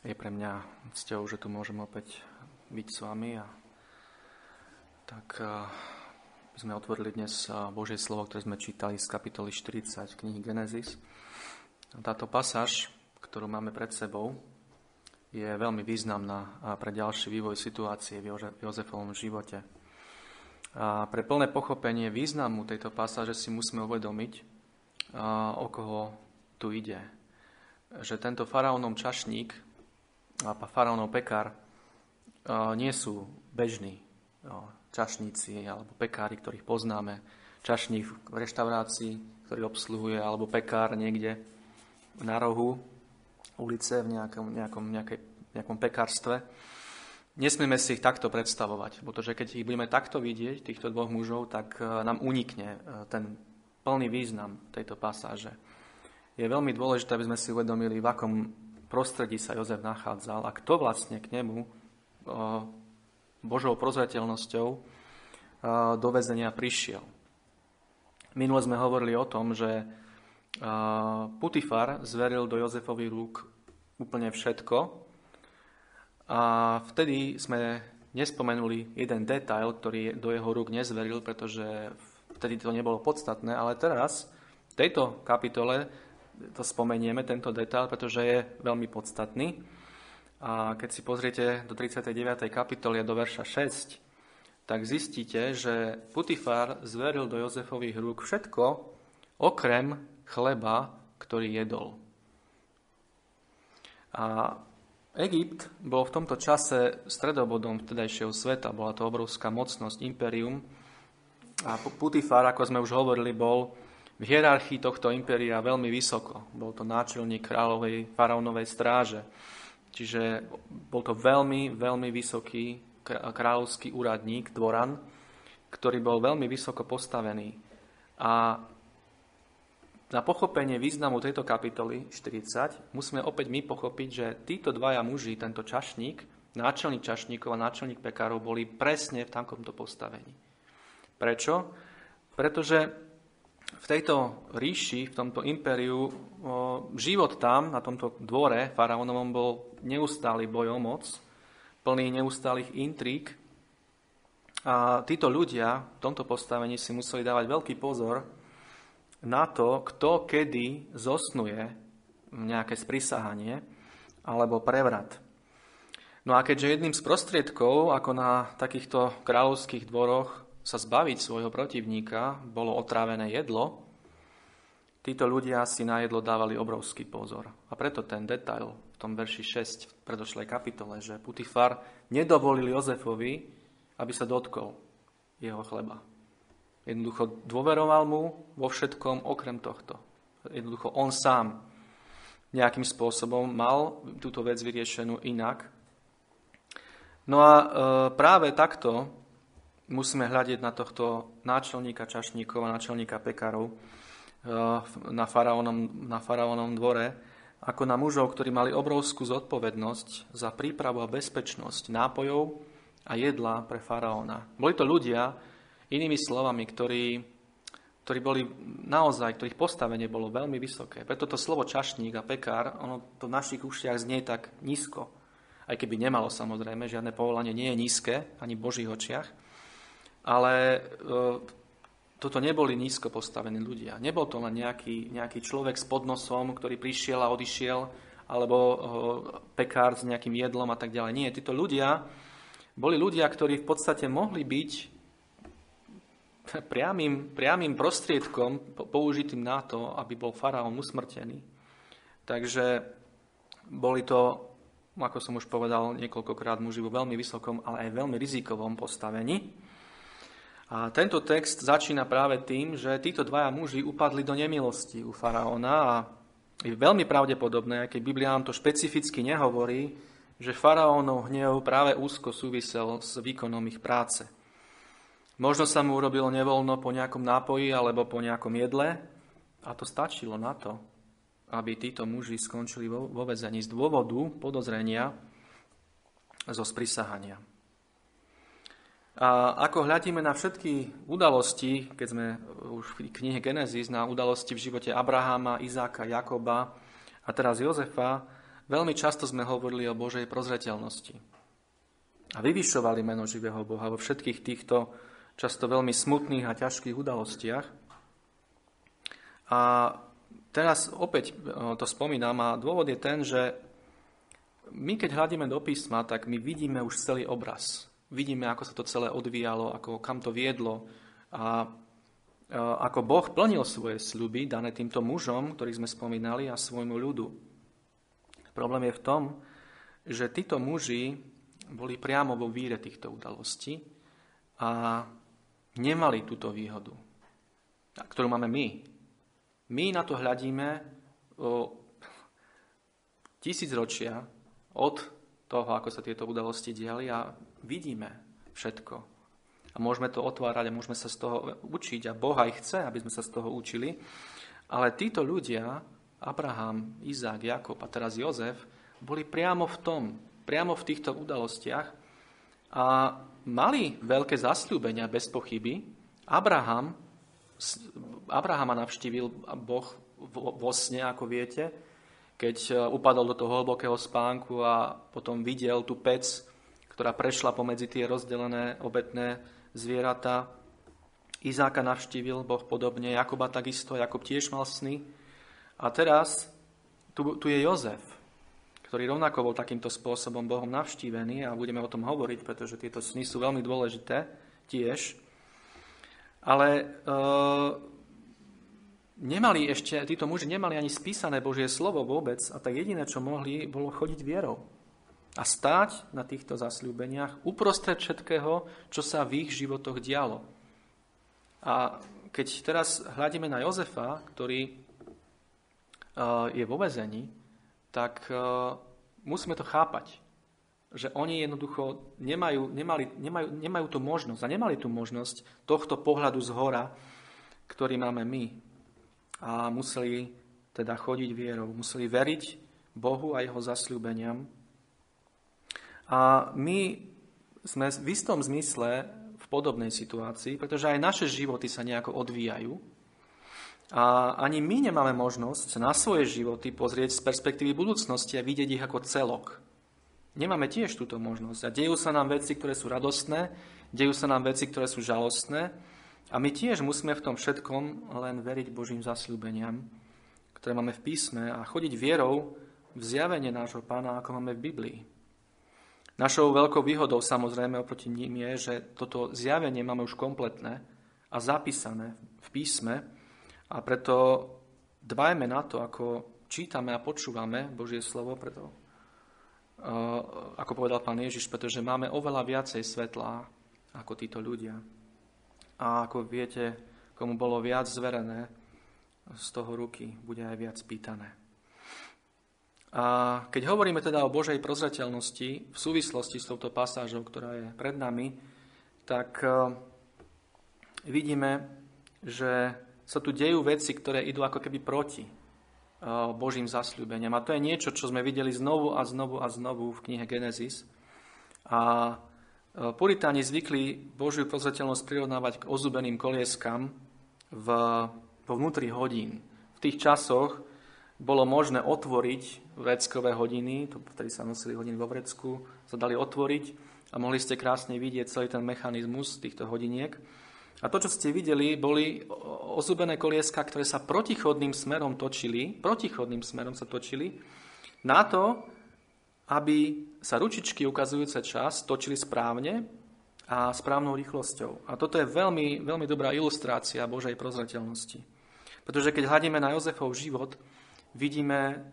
Je pre mňa cťou, že tu môžem opäť byť s vami a tak sme otvorili dnes Božie slovo, ktoré sme čítali z kapitoly 40 knihy Genesis. Táto pasáž, ktorú máme pred sebou, je veľmi významná pre ďalší vývoj situácie v Jozefovom živote. A pre plné pochopenie významu tejto pasáže si musíme uvedomiť, o koho tu ide. Že tento faraónom čašník, faraónov pekár nie sú bežní čašníci alebo pekári, ktorých poznáme. Čašník v reštaurácii, ktorý obsluhuje, alebo pekár niekde na rohu ulice v nejakom, nejakom, nejakej, nejakom pekárstve. Nesmieme si ich takto predstavovať, pretože keď ich budeme takto vidieť, týchto dvoch mužov, tak nám unikne ten plný význam tejto pasáže. Je veľmi dôležité, aby sme si uvedomili, v akom prostredí sa Jozef nachádzal a kto vlastne k nemu Božou prozreteľnosťou do väzenia prišiel. Minule sme hovorili o tom, že Putifar zveril do Jozefových rúk úplne všetko a vtedy sme nespomenuli jeden detail, ktorý do jeho rúk nezveril, pretože vtedy to nebolo podstatné, ale teraz v tejto kapitole to spomenieme, tento detail, pretože je veľmi podstatný. A keď si pozriete do 39. kapitoly a do verša 6, tak zistíte, že Putifar zveril do Jozefových rúk všetko, okrem chleba, ktorý jedol. A Egypt bol v tomto čase stredobodom vtedajšieho sveta. Bola to obrovská mocnosť, imperium. A Putifar, ako sme už hovorili, bol v hierarchii tohto impéria veľmi vysoko. Bol to náčelník kráľovej faraónovej stráže. Čiže bol to veľmi, veľmi vysoký kráľovský úradník, dvoran, ktorý bol veľmi vysoko postavený. A na pochopenie významu tejto kapitoly 40 musíme opäť my pochopiť, že títo dvaja muži, tento čašník, náčelník čašníkov a náčelník pekárov, boli presne v takomto postavení. Prečo? Pretože v tejto ríši, v tomto impériu, život tam, na tomto dvore faraónovom bol neustály boj o moc, plný neustálých intrík. A títo ľudia v tomto postavení si museli dávať veľký pozor na to, kto kedy zosnuje nejaké sprisahanie alebo prevrat. No a keďže jedným z prostriedkov, ako na takýchto kráľovských dvoroch, sa zbaviť svojho protivníka, bolo otrávené jedlo, títo ľudia si na jedlo dávali obrovský pozor. A preto ten detail v tom verši 6 v predošlej kapitole, že Putifar nedovolil Jozefovi, aby sa dotkol jeho chleba. Jednoducho dôveroval mu vo všetkom okrem tohto. Jednoducho on sám nejakým spôsobom mal túto vec vyriešenú inak. No a e, práve takto musíme hľadiť na tohto náčelníka čašníkov a náčelníka pekárov eh, na faraónom, na faraónom dvore, ako na mužov, ktorí mali obrovskú zodpovednosť za prípravu a bezpečnosť nápojov a jedla pre faraóna. Boli to ľudia, inými slovami, ktorí, ktorí boli naozaj, ktorých postavenie bolo veľmi vysoké. Preto to slovo čašník a pekár, ono to v našich ušiach znie tak nízko. Aj keby nemalo samozrejme, žiadne povolanie nie je nízke, ani v Božích očiach ale e, toto neboli nízko postavení ľudia. Nebol to len nejaký, nejaký človek s podnosom, ktorý prišiel a odišiel, alebo e, pekár s nejakým jedlom a tak ďalej. Nie, títo ľudia boli ľudia, ktorí v podstate mohli byť priamým, priamým prostriedkom použitým na to, aby bol faraón usmrtený. Takže boli to, ako som už povedal niekoľkokrát, muži vo veľmi vysokom, ale aj veľmi rizikovom postavení. A tento text začína práve tým, že títo dvaja muži upadli do nemilosti u faraóna a je veľmi pravdepodobné, keď Biblia nám to špecificky nehovorí, že faraónov hnev práve úzko súvisel s výkonom ich práce. Možno sa mu urobilo nevoľno po nejakom nápoji alebo po nejakom jedle a to stačilo na to, aby títo muži skončili vo, vo vezení z dôvodu podozrenia zo sprisahania. A ako hľadíme na všetky udalosti, keď sme už v knihe Genesis, na udalosti v živote Abraháma, Izáka, Jakoba a teraz Jozefa, veľmi často sme hovorili o Božej prozreteľnosti. A vyvyšovali meno živého Boha vo všetkých týchto často veľmi smutných a ťažkých udalostiach. A teraz opäť e, to spomínam a dôvod je ten, že my keď hľadíme do písma, tak my vidíme už celý obraz. Vidíme, ako sa to celé odvíjalo, ako, kam to viedlo a ako Boh plnil svoje sľuby dané týmto mužom, ktorých sme spomínali, a svojmu ľudu. Problém je v tom, že títo muži boli priamo vo víre týchto udalostí a nemali túto výhodu, ktorú máme my. My na to hľadíme o tisíc ročia od toho, ako sa tieto udalosti diali a vidíme všetko. A môžeme to otvárať a môžeme sa z toho učiť a Boh aj chce, aby sme sa z toho učili. Ale títo ľudia, Abraham, Izák, Jakob a teraz Jozef, boli priamo v tom, priamo v týchto udalostiach a mali veľké zasľúbenia bez pochyby. Abraham, Abrahama navštívil Boh vo sne, ako viete, keď e, upadol do toho hlbokého spánku a potom videl tú pec, ktorá prešla pomedzi tie rozdelené obetné zvieratá. Izáka navštívil Boh podobne, Jakoba takisto, Jakob tiež mal sny. A teraz tu, tu je Jozef, ktorý rovnako bol takýmto spôsobom Bohom navštívený a budeme o tom hovoriť, pretože tieto sny sú veľmi dôležité tiež. Ale e, nemali ešte, títo muži nemali ani spísané Božie slovo vôbec a tak jediné, čo mohli, bolo chodiť vierou a stáť na týchto zasľúbeniach uprostred všetkého, čo sa v ich životoch dialo. A keď teraz hľadíme na Jozefa, ktorý e, je vo vezení, tak e, musíme to chápať, že oni jednoducho nemajú, nemali, nemajú, nemajú tú možnosť a nemali tú možnosť tohto pohľadu z hora, ktorý máme my. A museli teda chodiť vierou, museli veriť Bohu a jeho zasľúbeniam. A my sme v istom zmysle v podobnej situácii, pretože aj naše životy sa nejako odvíjajú a ani my nemáme možnosť na svoje životy pozrieť z perspektívy budúcnosti a vidieť ich ako celok. Nemáme tiež túto možnosť. A dejú sa nám veci, ktoré sú radostné, dejú sa nám veci, ktoré sú žalostné. A my tiež musíme v tom všetkom len veriť Božím zasľúbeniam, ktoré máme v písme a chodiť vierou v zjavenie nášho pána, ako máme v Biblii. Našou veľkou výhodou samozrejme oproti ním je, že toto zjavenie máme už kompletné a zapísané v písme, a preto dbajme na to, ako čítame a počúvame Božie slovo, preto, uh, ako povedal pán Ježiš, pretože máme oveľa viacej svetlá ako títo ľudia. A ako viete, komu bolo viac zverené, z toho ruky bude aj viac pýtané. A keď hovoríme teda o Božej prozreteľnosti v súvislosti s touto pasážou, ktorá je pred nami, tak uh, vidíme, že sa tu dejú veci, ktoré idú ako keby proti eh, Božím zasľúbeniam. A to je niečo, čo sme videli znovu a znovu a znovu v knihe Genesis. A eh, Puritáni zvykli Božiu pozreteľnosť prirovnávať k ozubeným kolieskam v, vo vnútri hodín. V tých časoch bolo možné otvoriť vreckové hodiny, to vtedy sa nosili hodiny vo vrecku, sa dali otvoriť a mohli ste krásne vidieť celý ten mechanizmus týchto hodiniek. A to, čo ste videli, boli ozubené kolieska, ktoré sa protichodným smerom točili, protichodným smerom sa točili, na to, aby sa ručičky ukazujúce čas točili správne a správnou rýchlosťou. A toto je veľmi, veľmi dobrá ilustrácia Božej prozreteľnosti. Pretože keď hľadíme na Jozefov život, vidíme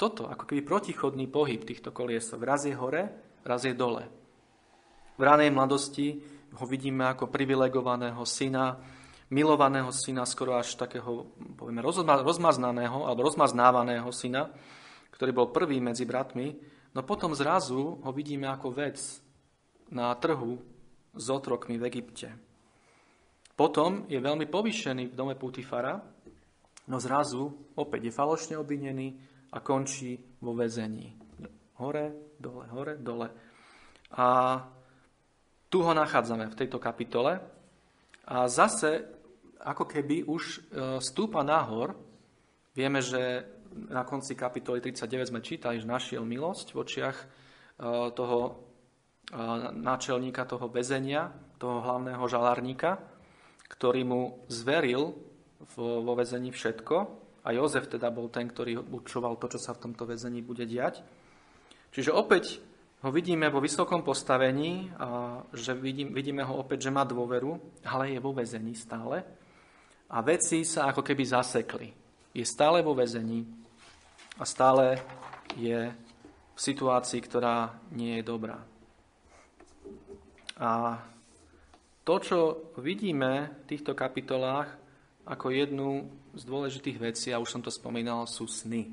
toto, ako keby protichodný pohyb týchto koliesok. Raz je hore, raz je dole. V ranej mladosti ho vidíme ako privilegovaného syna, milovaného syna, skoro až takého, povieme, rozmaznaného alebo rozmaznávaného syna, ktorý bol prvý medzi bratmi, no potom zrazu ho vidíme ako vec na trhu s otrokmi v Egypte. Potom je veľmi povýšený v dome Putifara, no zrazu opäť je falošne obvinený a končí vo väzení. Hore, dole, hore, dole. A tu ho nachádzame v tejto kapitole a zase ako keby už e, stúpa nahor. Vieme, že na konci kapitoly 39 sme čítali, že našiel milosť v očiach e, toho e, náčelníka toho väzenia, toho hlavného žalárnika, ktorý mu zveril vo väzení všetko. A Jozef teda bol ten, ktorý určoval to, čo sa v tomto väzení bude diať. Čiže opäť ho vidíme vo vysokom postavení, a že vidím, vidíme ho opäť, že má dôveru, ale je vo väzení stále. A veci sa ako keby zasekli. Je stále vo väzení a stále je v situácii, ktorá nie je dobrá. A to, čo vidíme v týchto kapitolách ako jednu z dôležitých vecí, a už som to spomínal, sú sny.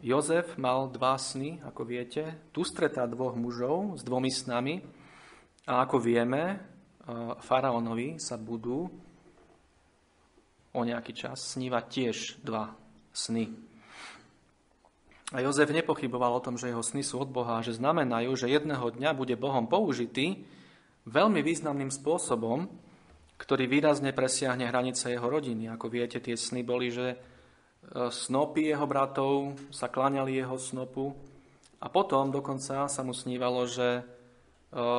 Jozef mal dva sny, ako viete. Tu stretá dvoch mužov s dvomi snami a ako vieme, e, faraónovi sa budú o nejaký čas snívať tiež dva sny. A Jozef nepochyboval o tom, že jeho sny sú od Boha že znamenajú, že jedného dňa bude Bohom použitý veľmi významným spôsobom, ktorý výrazne presiahne hranice jeho rodiny. Ako viete, tie sny boli, že E, snopy jeho bratov sa kláňali jeho snopu a potom dokonca sa mu snívalo, že e,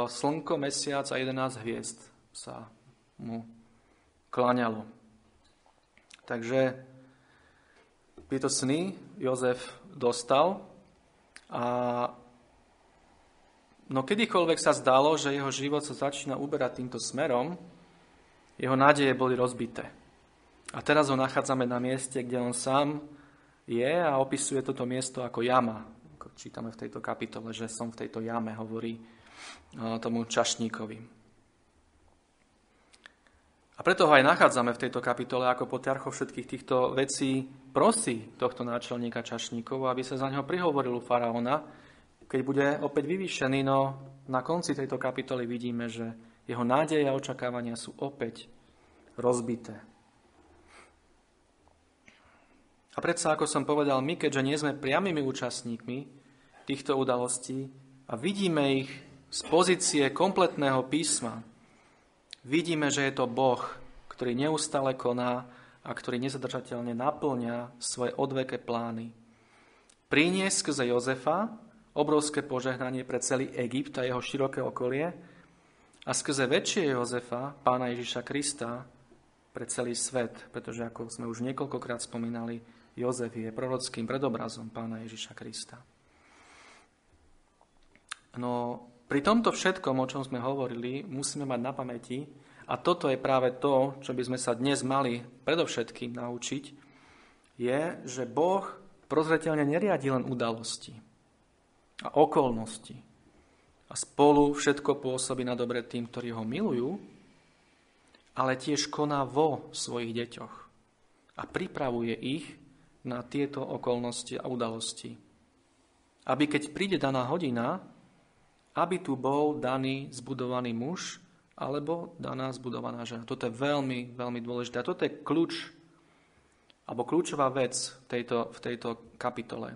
slnko, mesiac a 11 hviezd sa mu kláňalo. Takže tieto sny Jozef dostal a no kedykoľvek sa zdalo, že jeho život sa začína uberať týmto smerom, jeho nádeje boli rozbité. A teraz ho nachádzame na mieste, kde on sám je a opisuje toto miesto ako jama. Čítame v tejto kapitole, že som v tejto jame, hovorí tomu čašníkovi. A preto ho aj nachádzame v tejto kapitole, ako potiarcho všetkých týchto vecí prosí tohto náčelníka čašníkov, aby sa za neho prihovoril u faraóna, keď bude opäť vyvýšený, no na konci tejto kapitoly vidíme, že jeho nádeje a očakávania sú opäť rozbité. A predsa, ako som povedal, my, keďže nie sme priamými účastníkmi týchto udalostí a vidíme ich z pozície kompletného písma, vidíme, že je to Boh, ktorý neustále koná a ktorý nezadržateľne naplňa svoje odveké plány. Priniesť skrze Jozefa obrovské požehnanie pre celý Egypt a jeho široké okolie a skrze väčšie Jozefa, pána Ježiša Krista, pre celý svet, pretože ako sme už niekoľkokrát spomínali, Jozef je prorockým predobrazom pána Ježiša Krista. No pri tomto všetkom, o čom sme hovorili, musíme mať na pamäti, a toto je práve to, čo by sme sa dnes mali predovšetkým naučiť, je, že Boh prozreteľne neriadi len udalosti a okolnosti. A spolu všetko pôsobí na dobre tým, ktorí ho milujú, ale tiež koná vo svojich deťoch a pripravuje ich na tieto okolnosti a udalosti. Aby keď príde daná hodina, aby tu bol daný zbudovaný muž alebo daná zbudovaná žena. Toto je veľmi, veľmi dôležité. A toto je kľúč, alebo kľúčová vec v tejto, v tejto kapitole,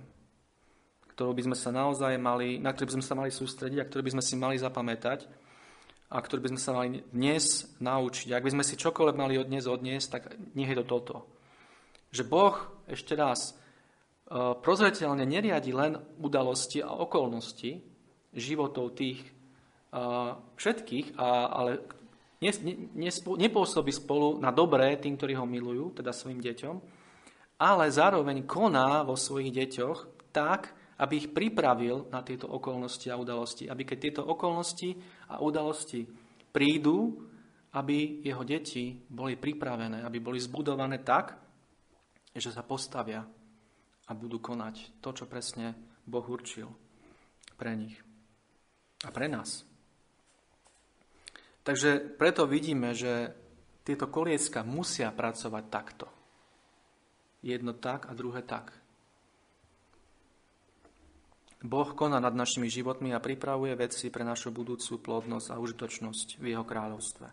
ktorú by sme sa naozaj mali, na ktorú by sme sa mali sústrediť a ktorú by sme si mali zapamätať a ktorú by sme sa mali dnes naučiť. Ak by sme si čokoľvek mali od dnes odniesť, tak nie je to toto že Boh, ešte raz, e, prozreteľne neriadi len udalosti a okolnosti životov tých e, všetkých, ale nepôsobí spolu na dobré tým, ktorí ho milujú, teda svojim deťom, ale zároveň koná vo svojich deťoch tak, aby ich pripravil na tieto okolnosti a udalosti. Aby keď tieto okolnosti a udalosti prídu, aby jeho deti boli pripravené, aby boli zbudované tak, že sa postavia a budú konať to, čo presne Boh určil pre nich a pre nás. Takže preto vidíme, že tieto kolieska musia pracovať takto. Jedno tak a druhé tak. Boh koná nad našimi životmi a pripravuje veci pre našu budúcu plodnosť a užitočnosť v Jeho kráľovstve.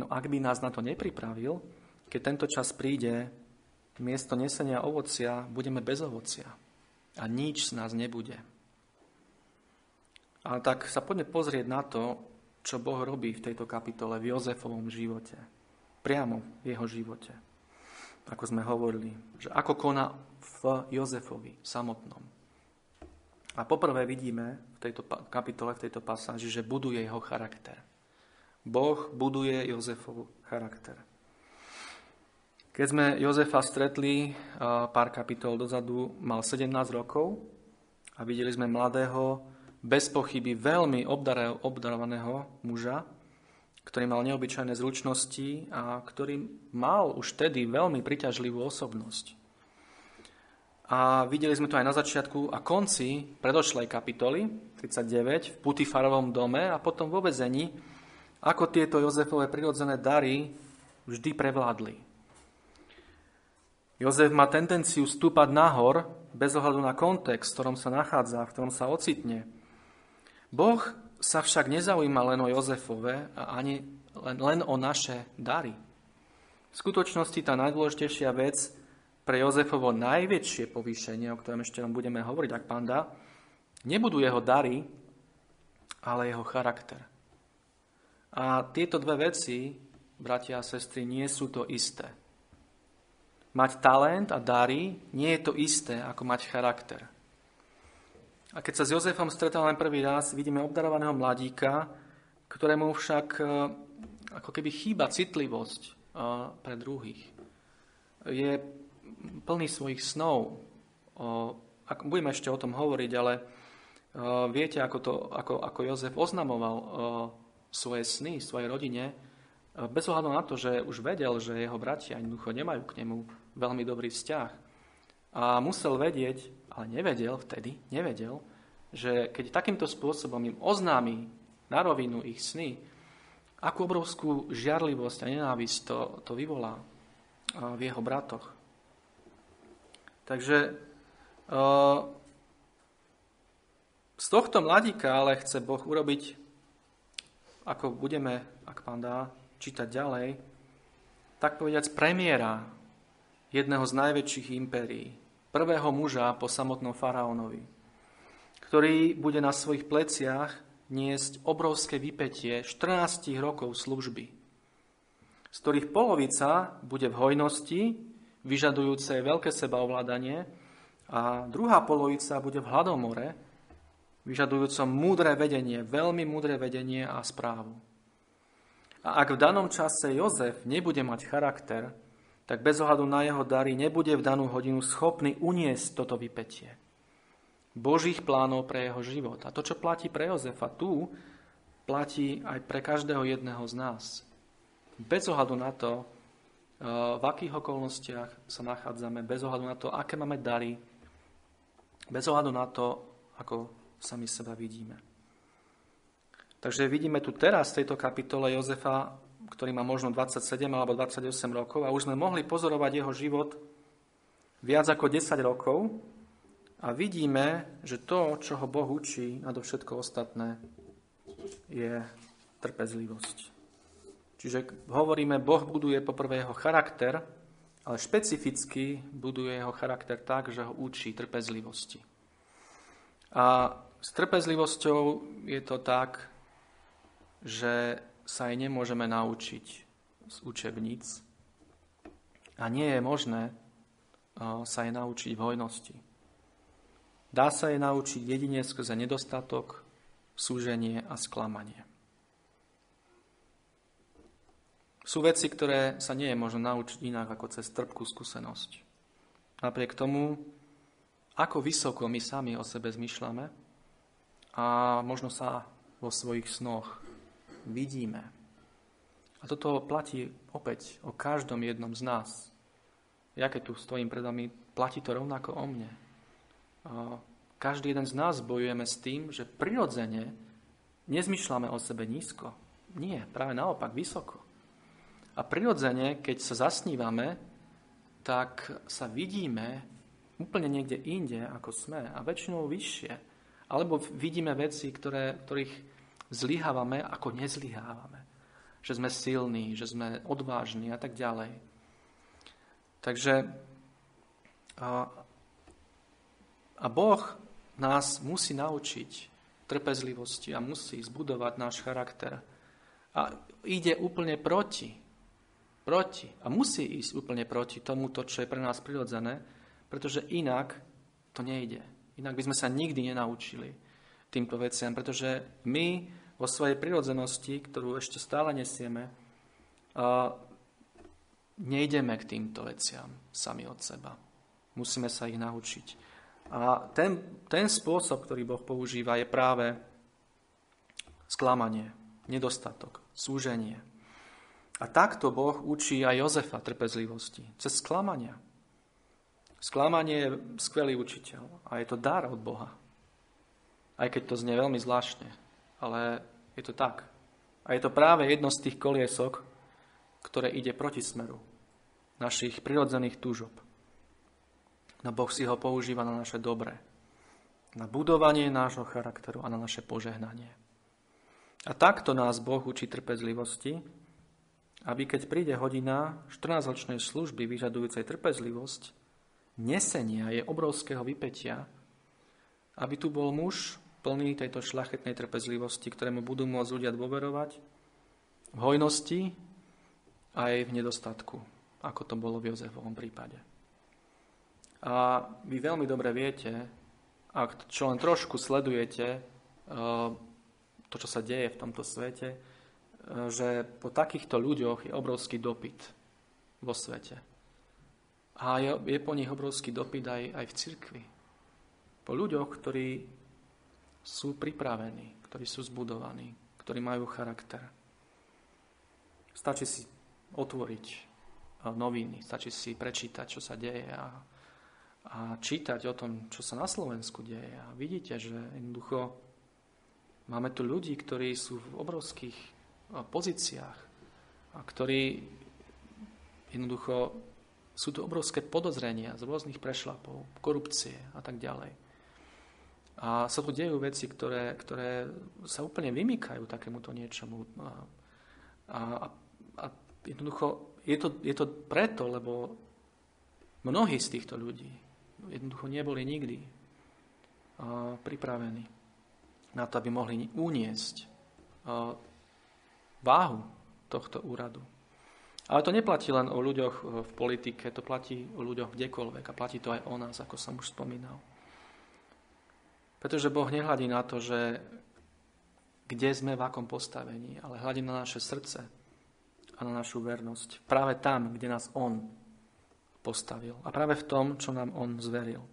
No ak by nás na to nepripravil, keď tento čas príde, miesto nesenia ovocia budeme bez ovocia a nič z nás nebude. A tak sa poďme pozrieť na to, čo Boh robí v tejto kapitole v Jozefovom živote. Priamo v jeho živote. ako sme hovorili, že ako koná v Jozefovi samotnom. A poprvé vidíme v tejto kapitole, v tejto pasáži, že buduje jeho charakter. Boh buduje Jozefov charakter. Keď sme Jozefa stretli pár kapitol dozadu, mal 17 rokov a videli sme mladého, bez pochyby veľmi obdarovaného muža, ktorý mal neobyčajné zručnosti a ktorý mal už tedy veľmi priťažlivú osobnosť. A videli sme to aj na začiatku a konci predošlej kapitoly 39 v Putifarovom dome a potom vo vezení, ako tieto Jozefové prirodzené dary vždy prevládli. Jozef má tendenciu stúpať nahor bez ohľadu na kontext, v ktorom sa nachádza, v ktorom sa ocitne. Boh sa však nezaujíma len o Jozefove a ani len, len o naše dary. V skutočnosti tá najdôležitejšia vec pre Jozefovo najväčšie povýšenie, o ktorom ešte len budeme hovoriť, ak pán dá, nebudú jeho dary, ale jeho charakter. A tieto dve veci, bratia a sestry, nie sú to isté. Mať talent a dary nie je to isté, ako mať charakter. A keď sa s Jozefom stretol len prvý raz, vidíme obdarovaného mladíka, ktorému však e, ako keby chýba citlivosť e, pre druhých. Je plný svojich snov. Budeme ešte o tom hovoriť, ale viete, ako, to, ako, ako Jozef oznamoval svoje sny, svojej rodine, bez ohľadu na to, že už vedel, že jeho bratia jednoducho nemajú k nemu veľmi dobrý vzťah. A musel vedieť, ale nevedel vtedy, nevedel, že keď takýmto spôsobom im oznámi na rovinu ich sny, akú obrovskú žiarlivosť a nenávisť to, to vyvolá v jeho bratoch. Takže z tohto mladíka ale chce Boh urobiť, ako budeme, ak pán dá, čítať ďalej, tak povediac premiéra jedného z najväčších impérií, prvého muža po samotnom faraónovi, ktorý bude na svojich pleciach niesť obrovské vypetie 14 rokov služby, z ktorých polovica bude v hojnosti, vyžadujúce veľké sebaovládanie, a druhá polovica bude v hladomore, vyžadujúcom múdre vedenie, veľmi múdre vedenie a správu. A ak v danom čase Jozef nebude mať charakter, tak bez ohľadu na jeho dary nebude v danú hodinu schopný uniesť toto vypetie. Božích plánov pre jeho život. A to, čo platí pre Jozefa tu, platí aj pre každého jedného z nás. Bez ohľadu na to, v akých okolnostiach sa nachádzame, bez ohľadu na to, aké máme dary, bez ohľadu na to, ako sami seba vidíme. Takže vidíme tu teraz v tejto kapitole Jozefa, ktorý má možno 27 alebo 28 rokov a už sme mohli pozorovať jeho život viac ako 10 rokov a vidíme, že to, čo ho Boh učí na to všetko ostatné, je trpezlivosť. Čiže hovoríme, Boh buduje poprvé jeho charakter, ale špecificky buduje jeho charakter tak, že ho učí trpezlivosti. A s trpezlivosťou je to tak, že sa jej nemôžeme naučiť z učebníc a nie je možné sa jej naučiť v hojnosti. Dá sa jej naučiť jedine skrze nedostatok, súženie a sklamanie. Sú veci, ktoré sa nie je možno naučiť inak ako cez trpkú skúsenosť. Napriek tomu, ako vysoko my sami o sebe zmyšľame a možno sa vo svojich snoch vidíme. A toto platí opäť o každom jednom z nás. Ja keď tu stojím pred vami, platí to rovnako o mne. Každý jeden z nás bojujeme s tým, že prirodzene nezmyšľame o sebe nízko. Nie, práve naopak, vysoko. A prirodzene, keď sa zasnívame, tak sa vidíme úplne niekde inde, ako sme, a väčšinou vyššie. Alebo vidíme veci, ktoré, ktorých zlyhávame, ako nezlyhávame. Že sme silní, že sme odvážni a tak ďalej. Takže a, a Boh nás musí naučiť trpezlivosti a musí zbudovať náš charakter. A ide úplne proti proti a musí ísť úplne proti tomuto, čo je pre nás prirodzené, pretože inak to nejde. Inak by sme sa nikdy nenaučili týmto veciam, pretože my vo svojej prirodzenosti, ktorú ešte stále nesieme, nejdeme k týmto veciam sami od seba. Musíme sa ich naučiť. A ten, ten spôsob, ktorý Boh používa, je práve sklamanie, nedostatok, súženie. A takto Boh učí aj Jozefa trpezlivosti, cez sklamania. Sklamanie je skvelý učiteľ a je to dar od Boha. Aj keď to znie veľmi zvláštne, ale je to tak. A je to práve jedno z tých koliesok, ktoré ide proti smeru našich prirodzených túžob. No Boh si ho používa na naše dobré, na budovanie nášho charakteru a na naše požehnanie. A takto nás Boh učí trpezlivosti, aby keď príde hodina 14-ročnej služby vyžadujúcej trpezlivosť, nesenia je obrovského vypetia, aby tu bol muž plný tejto šlachetnej trpezlivosti, ktorému budú môcť ľudia dôverovať v hojnosti aj v nedostatku, ako to bolo v Jozefovom prípade. A vy veľmi dobre viete, ak čo len trošku sledujete eh, to, čo sa deje v tomto svete, že po takýchto ľuďoch je obrovský dopyt vo svete. A je, je po nich obrovský dopyt aj, aj v cirkvi. Po ľuďoch, ktorí sú pripravení, ktorí sú zbudovaní, ktorí majú charakter. Stačí si otvoriť e, noviny, stačí si prečítať, čo sa deje a, a čítať o tom, čo sa na Slovensku deje. A vidíte, že jednoducho Máme tu ľudí, ktorí sú v obrovských pozíciách a ktorí jednoducho sú tu obrovské podozrenia z rôznych prešlapov, korupcie a tak ďalej. A sa tu dejú veci, ktoré, ktoré sa úplne vymýkajú takémuto niečomu. A, a, a jednoducho je to, je to preto, lebo mnohí z týchto ľudí jednoducho neboli nikdy pripravení na to, aby mohli uniesť váhu tohto úradu. Ale to neplatí len o ľuďoch e, v politike, to platí o ľuďoch kdekoľvek a platí to aj o nás, ako som už spomínal. Pretože Boh nehľadí na to, že kde sme, v akom postavení, ale hľadí na naše srdce a na našu vernosť. Práve tam, kde nás On postavil. A práve v tom, čo nám On zveril.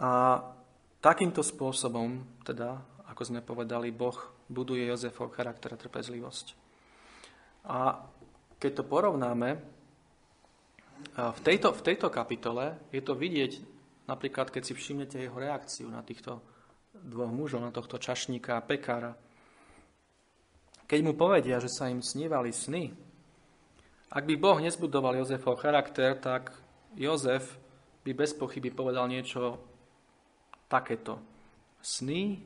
A Takýmto spôsobom, teda, ako sme povedali, Boh buduje Jozefov charakter a trpezlivosť. A keď to porovnáme, v tejto, v tejto kapitole je to vidieť, napríklad keď si všimnete jeho reakciu na týchto dvoch mužov, na tohto čašníka a pekára. Keď mu povedia, že sa im snívali sny, ak by Boh nezbudoval Jozefov charakter, tak Jozef by bez pochyby povedal niečo takéto. Sny,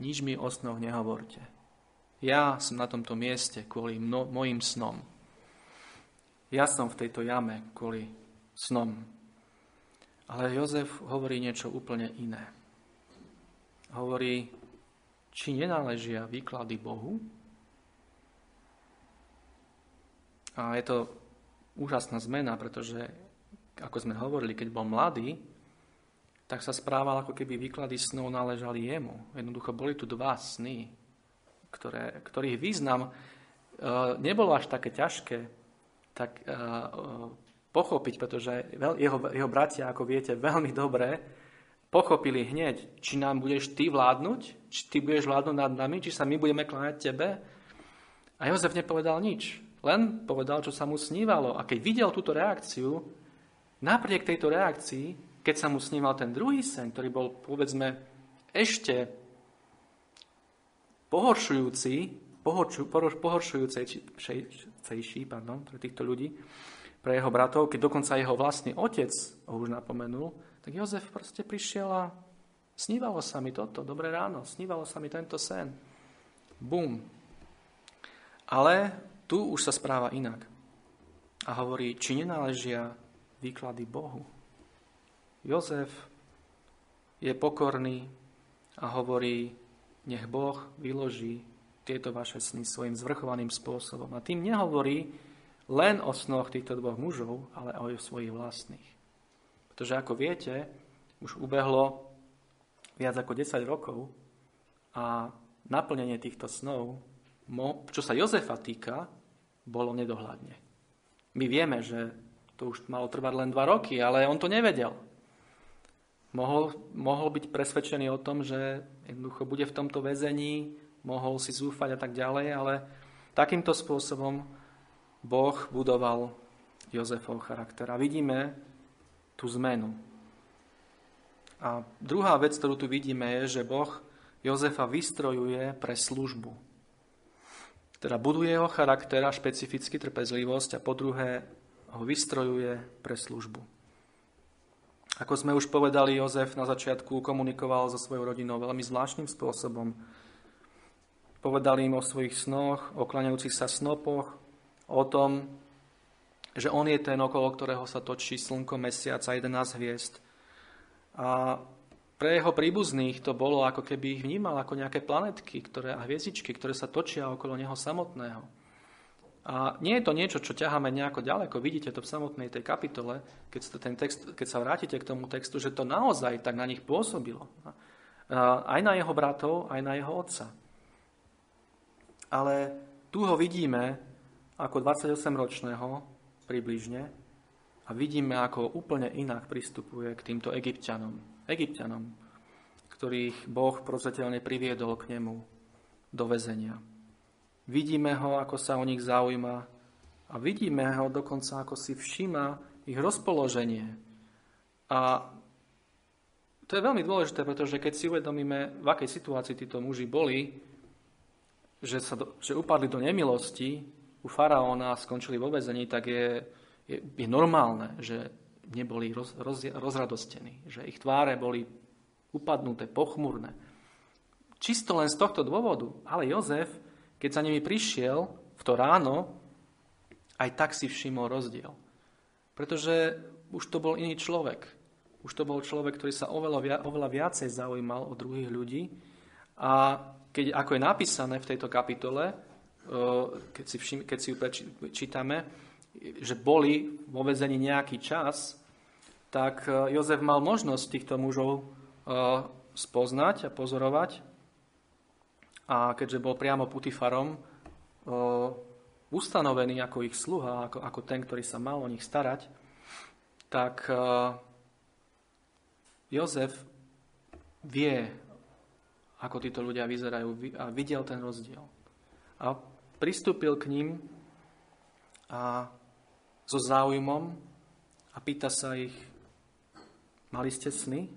nič mi o snoch nehovorte. Ja som na tomto mieste kvôli mno, mojim snom. Ja som v tejto jame kvôli snom. Ale Jozef hovorí niečo úplne iné. Hovorí, či nenáležia výklady Bohu. A je to úžasná zmena, pretože, ako sme hovorili, keď bol mladý, tak sa správal, ako keby výklady snov náležali jemu. Jednoducho boli tu dva sny, ktoré, ktorých význam e, nebolo až také ťažké tak e, pochopiť, pretože jeho, jeho bratia, ako viete, veľmi dobre pochopili hneď, či nám budeš ty vládnuť, či ty budeš vládnuť nad nami, či sa my budeme kláňať tebe. A Jozef nepovedal nič, len povedal, čo sa mu snívalo. A keď videl túto reakciu, napriek tejto reakcii, keď sa mu sníval ten druhý sen, ktorý bol, povedzme, ešte pohoršujúci, pohoršu, pohoršujúcejší pardon, pre týchto ľudí, pre jeho bratov, keď dokonca jeho vlastný otec ho už napomenul, tak Jozef proste prišiel a snívalo sa mi toto, dobré ráno, snívalo sa mi tento sen. Bum. Ale tu už sa správa inak. A hovorí, či nenáležia výklady Bohu. Jozef je pokorný a hovorí, nech Boh vyloží tieto vaše sny svojim zvrchovaným spôsobom. A tým nehovorí len o snoch týchto dvoch mužov, ale aj o svojich vlastných. Pretože ako viete, už ubehlo viac ako 10 rokov a naplnenie týchto snov, čo sa Jozefa týka, bolo nedohľadne. My vieme, že to už malo trvať len 2 roky, ale on to nevedel. Mohol, mohol byť presvedčený o tom, že jednoducho bude v tomto väzení, mohol si zúfať a tak ďalej, ale takýmto spôsobom Boh budoval Jozefov charakter. A vidíme tú zmenu. A druhá vec, ktorú tu vidíme, je, že Boh Jozefa vystrojuje pre službu. Teda buduje jeho charakter a špecificky trpezlivosť a po druhé ho vystrojuje pre službu. Ako sme už povedali, Jozef na začiatku komunikoval so svojou rodinou veľmi zvláštnym spôsobom. Povedal im o svojich snoch, o klaňajúcich sa snopoch, o tom, že on je ten, okolo ktorého sa točí slnko, mesiac a 11 hviezd. A pre jeho príbuzných to bolo, ako keby ich vnímal ako nejaké planetky ktoré, a hviezdičky, ktoré sa točia okolo neho samotného. A nie je to niečo, čo ťaháme nejako ďaleko. Vidíte to v samotnej tej kapitole, keď, ten text, keď sa vrátite k tomu textu, že to naozaj tak na nich pôsobilo. Aj na jeho bratov, aj na jeho otca. Ale tu ho vidíme ako 28-ročného približne a vidíme, ako úplne inak pristupuje k týmto egyptianom. Egyptianom, ktorých Boh prozreteľne priviedol k nemu do väzenia. Vidíme ho, ako sa o nich zaujíma a vidíme ho dokonca, ako si všíma ich rozpoloženie. A to je veľmi dôležité, pretože keď si uvedomíme, v akej situácii títo muži boli, že, sa do, že upadli do nemilosti u faraóna a skončili vo vezení, tak je, je, je normálne, že neboli roz, roz, rozradostení, že ich tváre boli upadnuté, pochmurné. Čisto len z tohto dôvodu. Ale Jozef keď za nimi prišiel v to ráno, aj tak si všimol rozdiel. Pretože už to bol iný človek. Už to bol človek, ktorý sa oveľa, oveľa viacej zaujímal o druhých ľudí. A keď, ako je napísané v tejto kapitole, keď si, všim, keď si ju čítame, že boli vo vezení nejaký čas, tak Jozef mal možnosť týchto mužov spoznať a pozorovať a keďže bol priamo Putifarom ustanovený ako ich sluha, ako, ako ten, ktorý sa mal o nich starať, tak Jozef vie, ako títo ľudia vyzerajú a videl ten rozdiel. A pristúpil k ním a so záujmom a pýta sa ich, mali ste sny?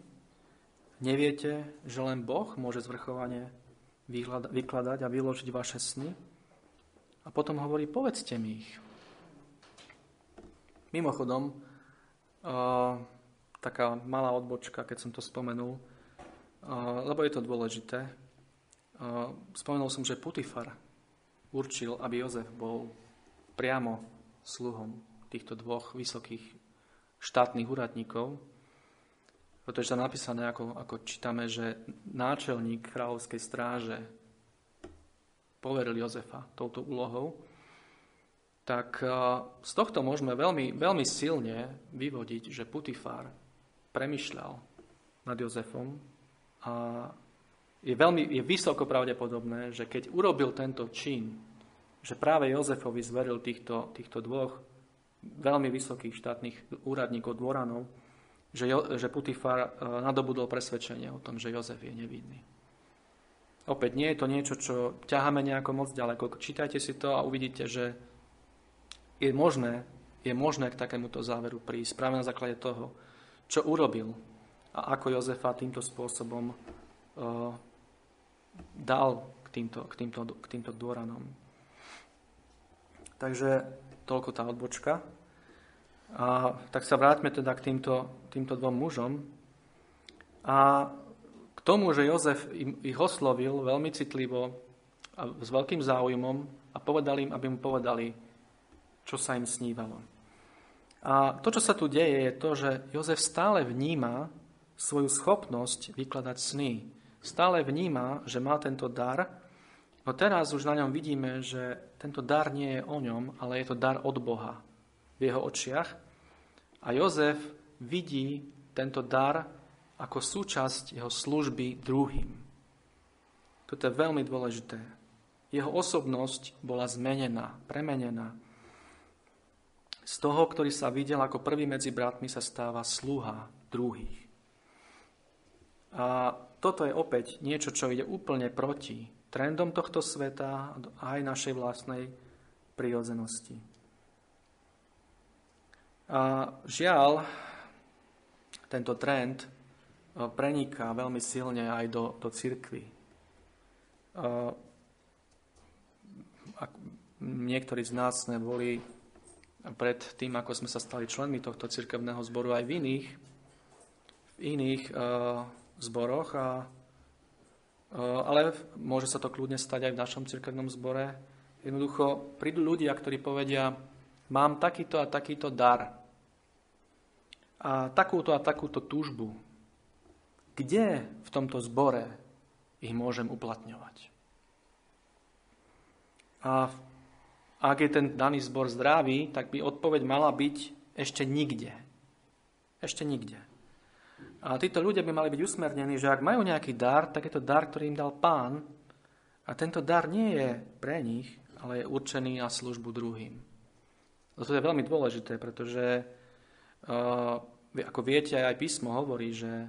Neviete, že len Boh môže zvrchovane vykladať a vyložiť vaše sny. A potom hovorí, povedzte mi ich. Mimochodom, uh, taká malá odbočka, keď som to spomenul, uh, lebo je to dôležité. Uh, spomenul som, že Putifar určil, aby Jozef bol priamo sluhom týchto dvoch vysokých štátnych úradníkov, pretože je napísané, ako, ako čítame, že náčelník kráľovskej stráže poveril Jozefa touto úlohou, tak e, z tohto môžeme veľmi, veľmi silne vyvodiť, že Putifár premyšľal nad Jozefom a je, veľmi, je vysoko pravdepodobné, že keď urobil tento čin, že práve Jozefovi zveril týchto, týchto dvoch veľmi vysokých štátnych úradníkov dvoranov, že, jo, že Putifar e, nadobudol presvedčenie o tom, že Jozef je nevinný. Opäť nie je to niečo, čo ťaháme nejako moc ďaleko. Čítajte si to a uvidíte, že je možné, je možné k takémuto záveru prísť práve na základe toho, čo urobil a ako Jozefa týmto spôsobom uh, dal k týmto, k týmto, k týmto dôranom. Takže toľko tá odbočka. A, tak sa vráťme teda k týmto, týmto dvom mužom. A k tomu, že Jozef im, ich oslovil veľmi citlivo a s veľkým záujmom a povedal im, aby mu povedali, čo sa im snívalo. A to, čo sa tu deje, je to, že Jozef stále vníma svoju schopnosť vykladať sny. Stále vníma, že má tento dar No teraz už na ňom vidíme, že tento dar nie je o ňom, ale je to dar od Boha v jeho očiach. A Jozef vidí tento dar ako súčasť jeho služby druhým. Toto je veľmi dôležité. Jeho osobnosť bola zmenená, premenená. Z toho, ktorý sa videl ako prvý medzi bratmi, sa stáva sluha druhých. A toto je opäť niečo, čo ide úplne proti trendom tohto sveta a aj našej vlastnej prírodzenosti. A žiaľ, tento trend e, preniká veľmi silne aj do, do cirkvy. Niektorí z nás sme boli pred tým, ako sme sa stali členmi tohto cirkevného zboru aj v iných, v iných uh, zboroch, a, uh, ale môže sa to kľudne stať aj v našom cirkevnom zbore. Jednoducho prídu ľudia, ktorí povedia, mám takýto a takýto dar a takúto a takúto túžbu. Kde v tomto zbore ich môžem uplatňovať? A ak je ten daný zbor zdravý, tak by odpoveď mala byť ešte nikde. Ešte nikde. A títo ľudia by mali byť usmernení, že ak majú nejaký dar, tak je to dar, ktorý im dal pán. A tento dar nie je pre nich, ale je určený na službu druhým. To je veľmi dôležité, pretože uh, ako viete, aj písmo hovorí, že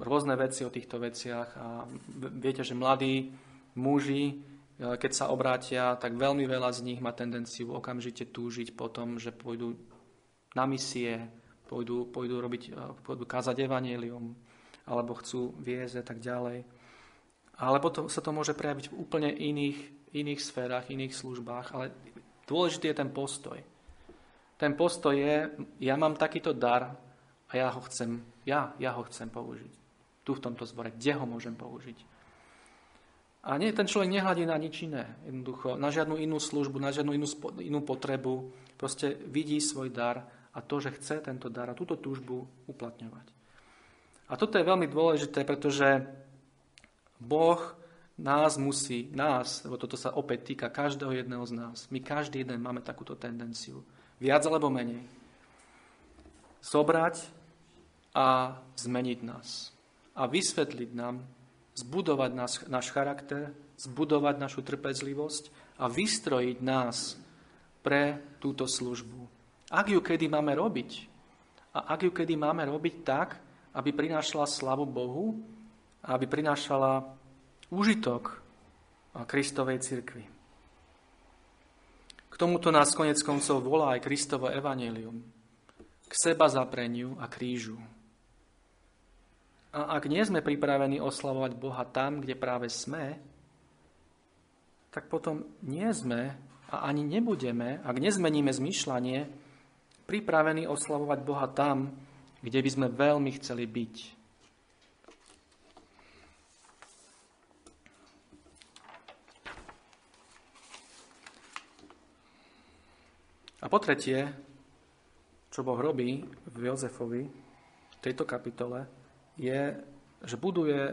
rôzne veci o týchto veciach a viete, že mladí muži E, keď sa obrátia, tak veľmi veľa z nich má tendenciu okamžite túžiť po tom, že pôjdu na misie, pôjdu, pôjdu, robiť, e, pôjdu kázať evanelium, alebo chcú viesť a tak ďalej. Ale potom sa to môže prejaviť v úplne iných, iných sférach, iných službách, ale dôležitý je ten postoj. Ten postoj je, ja mám takýto dar a ja ho chcem, ja, ja ho chcem použiť. Tu v tomto zbore, kde ho môžem použiť. A nie, ten človek nehľadí na nič iné, jednoducho, na žiadnu inú službu, na žiadnu inú, inú potrebu. Proste vidí svoj dar a to, že chce tento dar a túto túžbu uplatňovať. A toto je veľmi dôležité, pretože Boh nás musí, nás, lebo toto sa opäť týka každého jedného z nás, my každý jeden máme takúto tendenciu, viac alebo menej, zobrať a zmeniť nás a vysvetliť nám, zbudovať nás, náš charakter, zbudovať našu trpezlivosť a vystrojiť nás pre túto službu. Ak ju kedy máme robiť, a ak ju kedy máme robiť tak, aby prinášala slavu Bohu aby prinášala užitok Kristovej cirkvi. K tomuto nás konec koncov volá aj Kristovo evanelium. K seba zapreniu a krížu. A ak nie sme pripravení oslavovať Boha tam, kde práve sme, tak potom nie sme a ani nebudeme, ak nezmeníme zmýšľanie, pripravení oslavovať Boha tam, kde by sme veľmi chceli byť. A po tretie, čo Boh robí v Jozefovi, v tejto kapitole, je, že buduje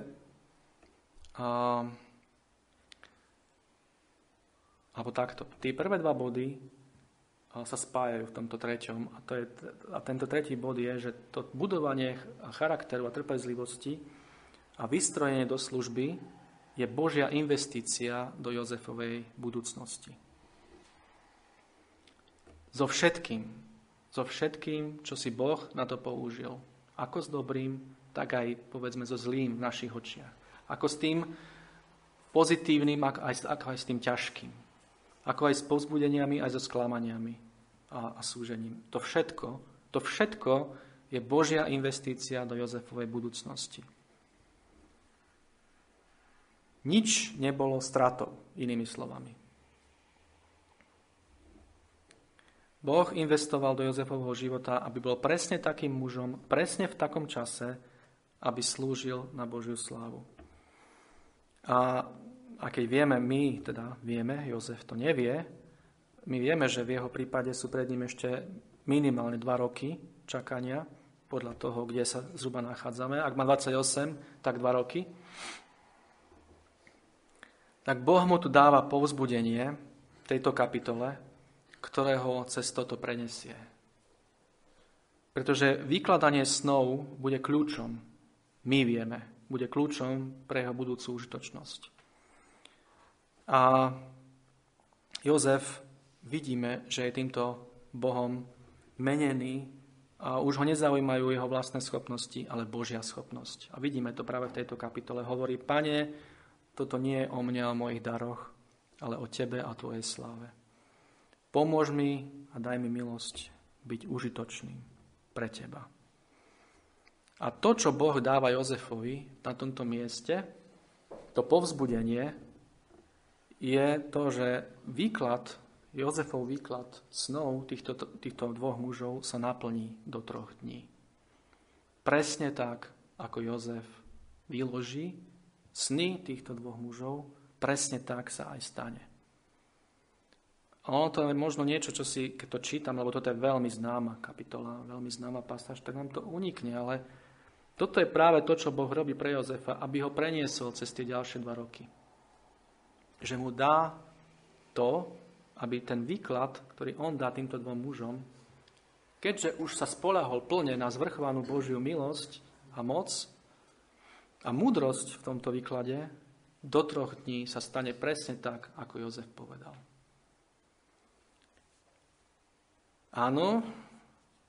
a, alebo takto. Tí prvé dva body sa spájajú v tomto treťom a, to je, a tento tretí bod je, že to budovanie charakteru a trpezlivosti a vystrojenie do služby je Božia investícia do Jozefovej budúcnosti. So všetkým, so všetkým, čo si Boh na to použil. Ako s dobrým, tak aj povedzme so zlým v našich očiach. Ako s tým pozitívnym, ako aj, s tým ťažkým. Ako aj s povzbudeniami, aj so sklamaniami a, a súžením. To všetko, to všetko je Božia investícia do Jozefovej budúcnosti. Nič nebolo stratou, inými slovami. Boh investoval do Jozefovho života, aby bol presne takým mužom, presne v takom čase, aby slúžil na Božiu slávu. A, a keď vieme, my teda vieme, Jozef to nevie, my vieme, že v jeho prípade sú pred ním ešte minimálne dva roky čakania, podľa toho, kde sa zhruba nachádzame. Ak má 28, tak dva roky. tak Boh mu tu dáva povzbudenie v tejto kapitole, ktorého cez toto prenesie. Pretože vykladanie snov bude kľúčom, my vieme, bude kľúčom pre jeho budúcu užitočnosť. A Jozef vidíme, že je týmto Bohom menený a už ho nezaujímajú jeho vlastné schopnosti, ale Božia schopnosť. A vidíme to práve v tejto kapitole. Hovorí, pane, toto nie je o mne a o mojich daroch, ale o tebe a tvojej sláve. Pomôž mi a daj mi milosť byť užitočným pre teba. A to, čo Boh dáva Jozefovi na tomto mieste, to povzbudenie, je to, že výklad Jozefov výklad snov týchto, týchto dvoch mužov sa naplní do troch dní. Presne tak, ako Jozef vyloží sny týchto dvoch mužov, presne tak sa aj stane. Ono to je možno niečo, čo si, keď to čítam, lebo toto je veľmi známa kapitola, veľmi známa pasáž, tak nám to unikne, ale toto je práve to, čo Boh robí pre Jozefa, aby ho preniesol cez tie ďalšie dva roky. Že mu dá to, aby ten výklad, ktorý on dá týmto dvom mužom, keďže už sa spolahol plne na zvrchovanú Božiu milosť a moc a múdrosť v tomto výklade, do troch dní sa stane presne tak, ako Jozef povedal. Áno,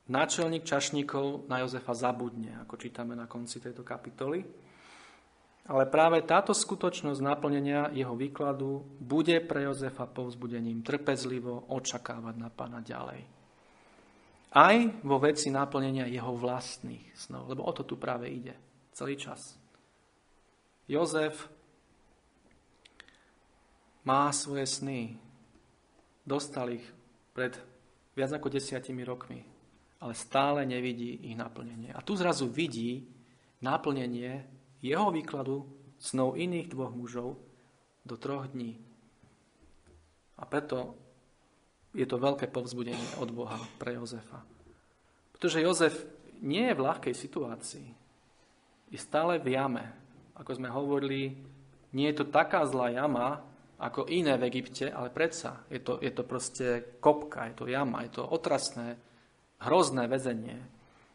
náčelník čašníkov na Jozefa zabudne, ako čítame na konci tejto kapitoly, ale práve táto skutočnosť naplnenia jeho výkladu bude pre Jozefa povzbudením trpezlivo očakávať na pána ďalej. Aj vo veci naplnenia jeho vlastných snov, lebo o to tu práve ide celý čas. Jozef má svoje sny. Dostal ich pred viac ako desiatimi rokmi, ale stále nevidí ich naplnenie. A tu zrazu vidí naplnenie jeho výkladu snov iných dvoch mužov do troch dní. A preto je to veľké povzbudenie od Boha pre Jozefa. Pretože Jozef nie je v ľahkej situácii. Je stále v jame. Ako sme hovorili, nie je to taká zlá jama, ako iné v Egypte, ale predsa je to, je to proste kopka, je to jama, je to otrasné, hrozné väzenie,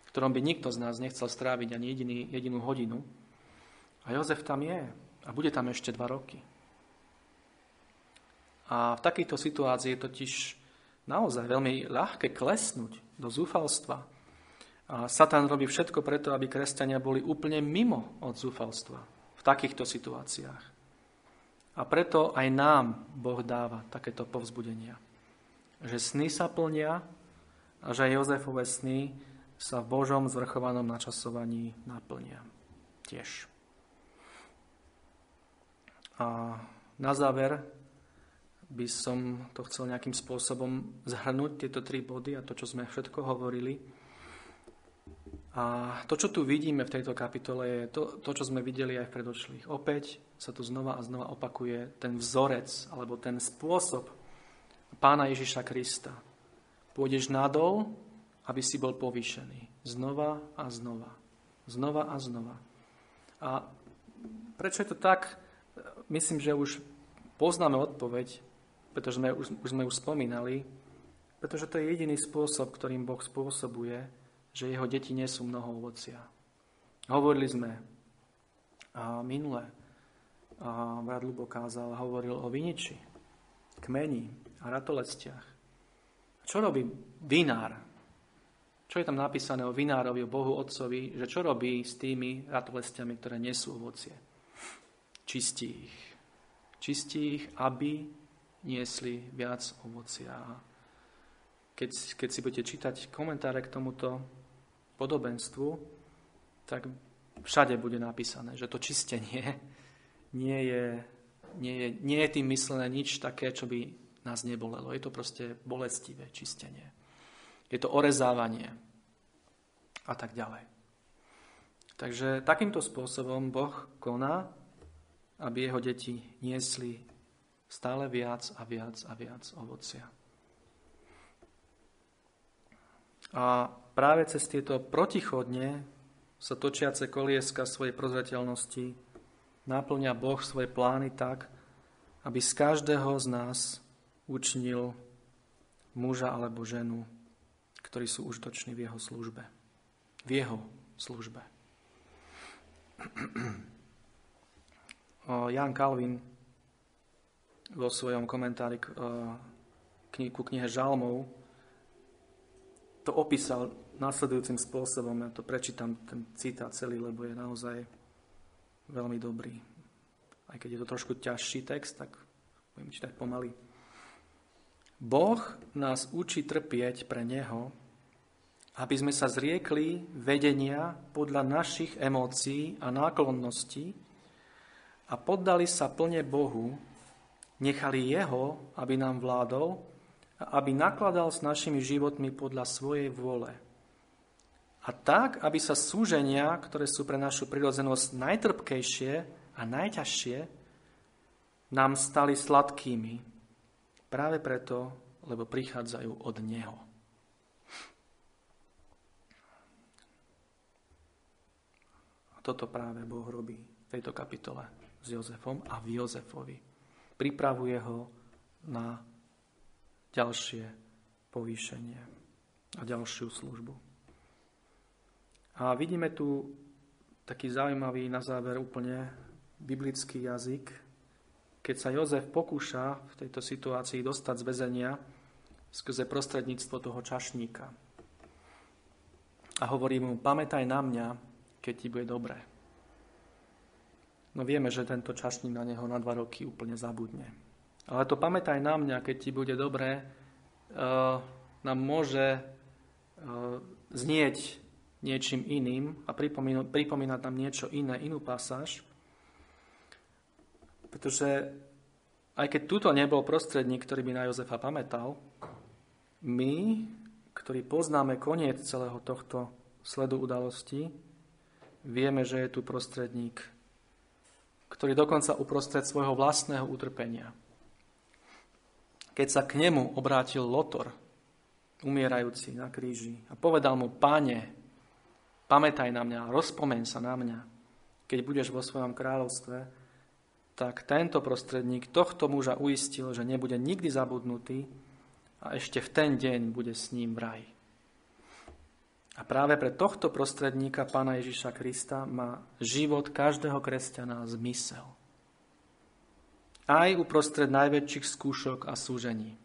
v ktorom by nikto z nás nechcel stráviť ani jediný, jedinú hodinu. A Jozef tam je a bude tam ešte dva roky. A v takýchto situácii je totiž naozaj veľmi ľahké klesnúť do zúfalstva. A Satan robí všetko preto, aby kresťania boli úplne mimo od zúfalstva v takýchto situáciách. A preto aj nám Boh dáva takéto povzbudenia. Že sny sa plnia a že Jozefové sny sa v Božom zvrchovanom načasovaní naplnia. Tiež. A na záver by som to chcel nejakým spôsobom zhrnúť, tieto tri body a to, čo sme všetko hovorili. A to, čo tu vidíme v tejto kapitole, je to, to čo sme videli aj v predošlých. Opäť sa tu znova a znova opakuje ten vzorec, alebo ten spôsob pána Ježiša Krista. Pôjdeš nadol, aby si bol povýšený. Znova a znova. Znova a znova. A prečo je to tak? myslím, že už poznáme odpoveď, pretože sme, už, už sme už spomínali, pretože to je jediný spôsob, ktorým Boh spôsobuje, že jeho deti nie sú mnoho ovocia. Hovorili sme a minule, a brat Lubo kázal, hovoril o viniči, kmeni a ratolestiach. Čo robí vinár? Čo je tam napísané o vinárovi, o Bohu Otcovi, že čo robí s tými ratolestiami, ktoré nesú ovocie? čistí ich. Čistí ich, aby niesli viac ovocia. Keď, keď si budete čítať komentáre k tomuto podobenstvu, tak všade bude napísané, že to čistenie nie je, nie je, nie je tým myslené nič také, čo by nás nebolelo. Je to proste bolestivé čistenie. Je to orezávanie a tak ďalej. Takže takýmto spôsobom Boh koná aby jeho deti niesli stále viac a viac a viac ovocia. A práve cez tieto protichodne sa točiace kolieska svojej prozreteľnosti naplňa Boh svoje plány tak, aby z každého z nás učnil muža alebo ženu, ktorí sú užitoční v jeho službe. V jeho službe. Jan Calvin vo svojom komentári ku knihe Žalmov to opísal následujúcim spôsobom. Ja to prečítam ten citát celý, lebo je naozaj veľmi dobrý. Aj keď je to trošku ťažší text, tak budem čítať pomaly. Boh nás učí trpieť pre Neho, aby sme sa zriekli vedenia podľa našich emócií a náklonností a poddali sa plne Bohu, nechali Jeho, aby nám vládol aby nakladal s našimi životmi podľa svojej vôle. A tak, aby sa súženia, ktoré sú pre našu prirodzenosť najtrpkejšie a najťažšie, nám stali sladkými. Práve preto, lebo prichádzajú od Neho. A toto práve Boh robí v tejto kapitole s Jozefom a v Jozefovi. Pripravuje ho na ďalšie povýšenie a ďalšiu službu. A vidíme tu taký zaujímavý na záver úplne biblický jazyk, keď sa Jozef pokúša v tejto situácii dostať z väzenia skrze prostredníctvo toho čašníka. A hovorí mu, pamätaj na mňa, keď ti bude dobré. No vieme, že tento čašník na neho na dva roky úplne zabudne. Ale to pamätaj na mňa, keď ti bude dobré, uh, nám môže uh, znieť niečím iným a pripomínať nám niečo iné, inú pasáž. Pretože aj keď tuto nebol prostredník, ktorý by na Jozefa pamätal, my, ktorí poznáme koniec celého tohto sledu udalostí, vieme, že je tu prostredník, ktorý dokonca uprostred svojho vlastného utrpenia keď sa k nemu obrátil Lotor, umierajúci na kríži, a povedal mu, páne, pamätaj na mňa, rozpomeň sa na mňa, keď budeš vo svojom kráľovstve, tak tento prostredník tohto muža uistil, že nebude nikdy zabudnutý a ešte v ten deň bude s ním v raji. A práve pre tohto prostredníka Pána Ježiša Krista má život každého kresťana zmysel aj uprostred najväčších skúšok a súžení.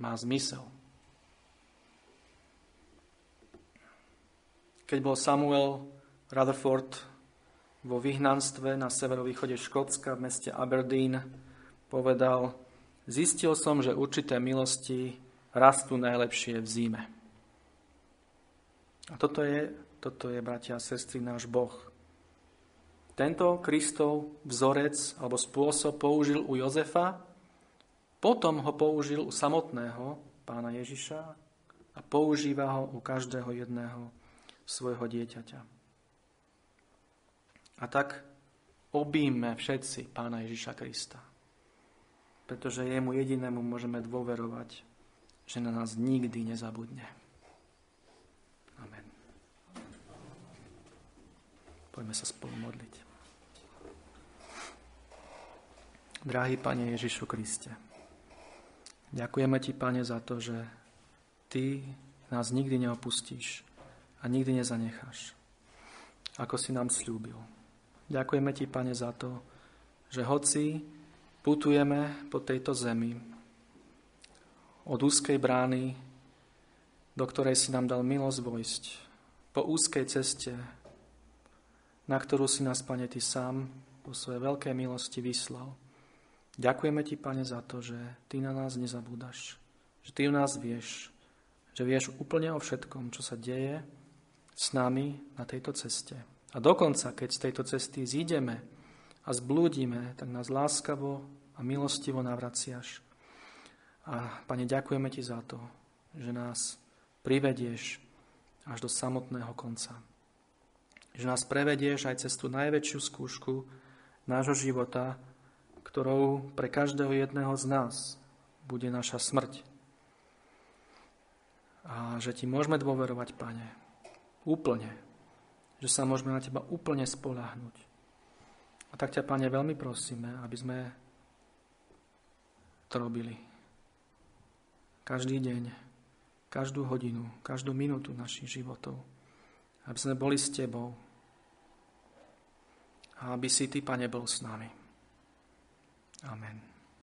Má zmysel. Keď bol Samuel Rutherford vo vyhnanstve na severovýchode Škótska v meste Aberdeen, povedal, zistil som, že určité milosti rastú najlepšie v zime. A toto je, toto je, bratia a sestry, náš Boh. Tento Kristov vzorec alebo spôsob použil u Jozefa, potom ho použil u samotného pána Ježiša a používa ho u každého jedného svojho dieťaťa. A tak obíme všetci pána Ježiša Krista, pretože jemu jedinému môžeme dôverovať, že na nás nikdy nezabudne. Amen. Poďme sa spolu modliť. Drahý Pane Ježišu Kriste, ďakujeme Ti, Pane, za to, že Ty nás nikdy neopustíš a nikdy nezanecháš, ako si nám slúbil. Ďakujeme Ti, Pane, za to, že hoci putujeme po tejto zemi od úzkej brány, do ktorej si nám dal milosť vojsť, po úzkej ceste, na ktorú si nás, Pane, Ty sám po svojej veľkej milosti vyslal – Ďakujeme Ti, Pane, za to, že Ty na nás nezabúdaš, že Ty u nás vieš, že vieš úplne o všetkom, čo sa deje s nami na tejto ceste. A dokonca, keď z tejto cesty zídeme a zblúdime, tak nás láskavo a milostivo navraciaš. A, Pane, ďakujeme Ti za to, že nás privedieš až do samotného konca. Že nás prevedieš aj cez tú najväčšiu skúšku nášho života, ktorou pre každého jedného z nás bude naša smrť. A že ti môžeme dôverovať, Pane, úplne. Že sa môžeme na teba úplne spolahnuť. A tak ťa, Pane, veľmi prosíme, aby sme to robili. Každý deň, každú hodinu, každú minútu našich životov. Aby sme boli s Tebou. A aby si Ty, Pane, bol s nami. Amen.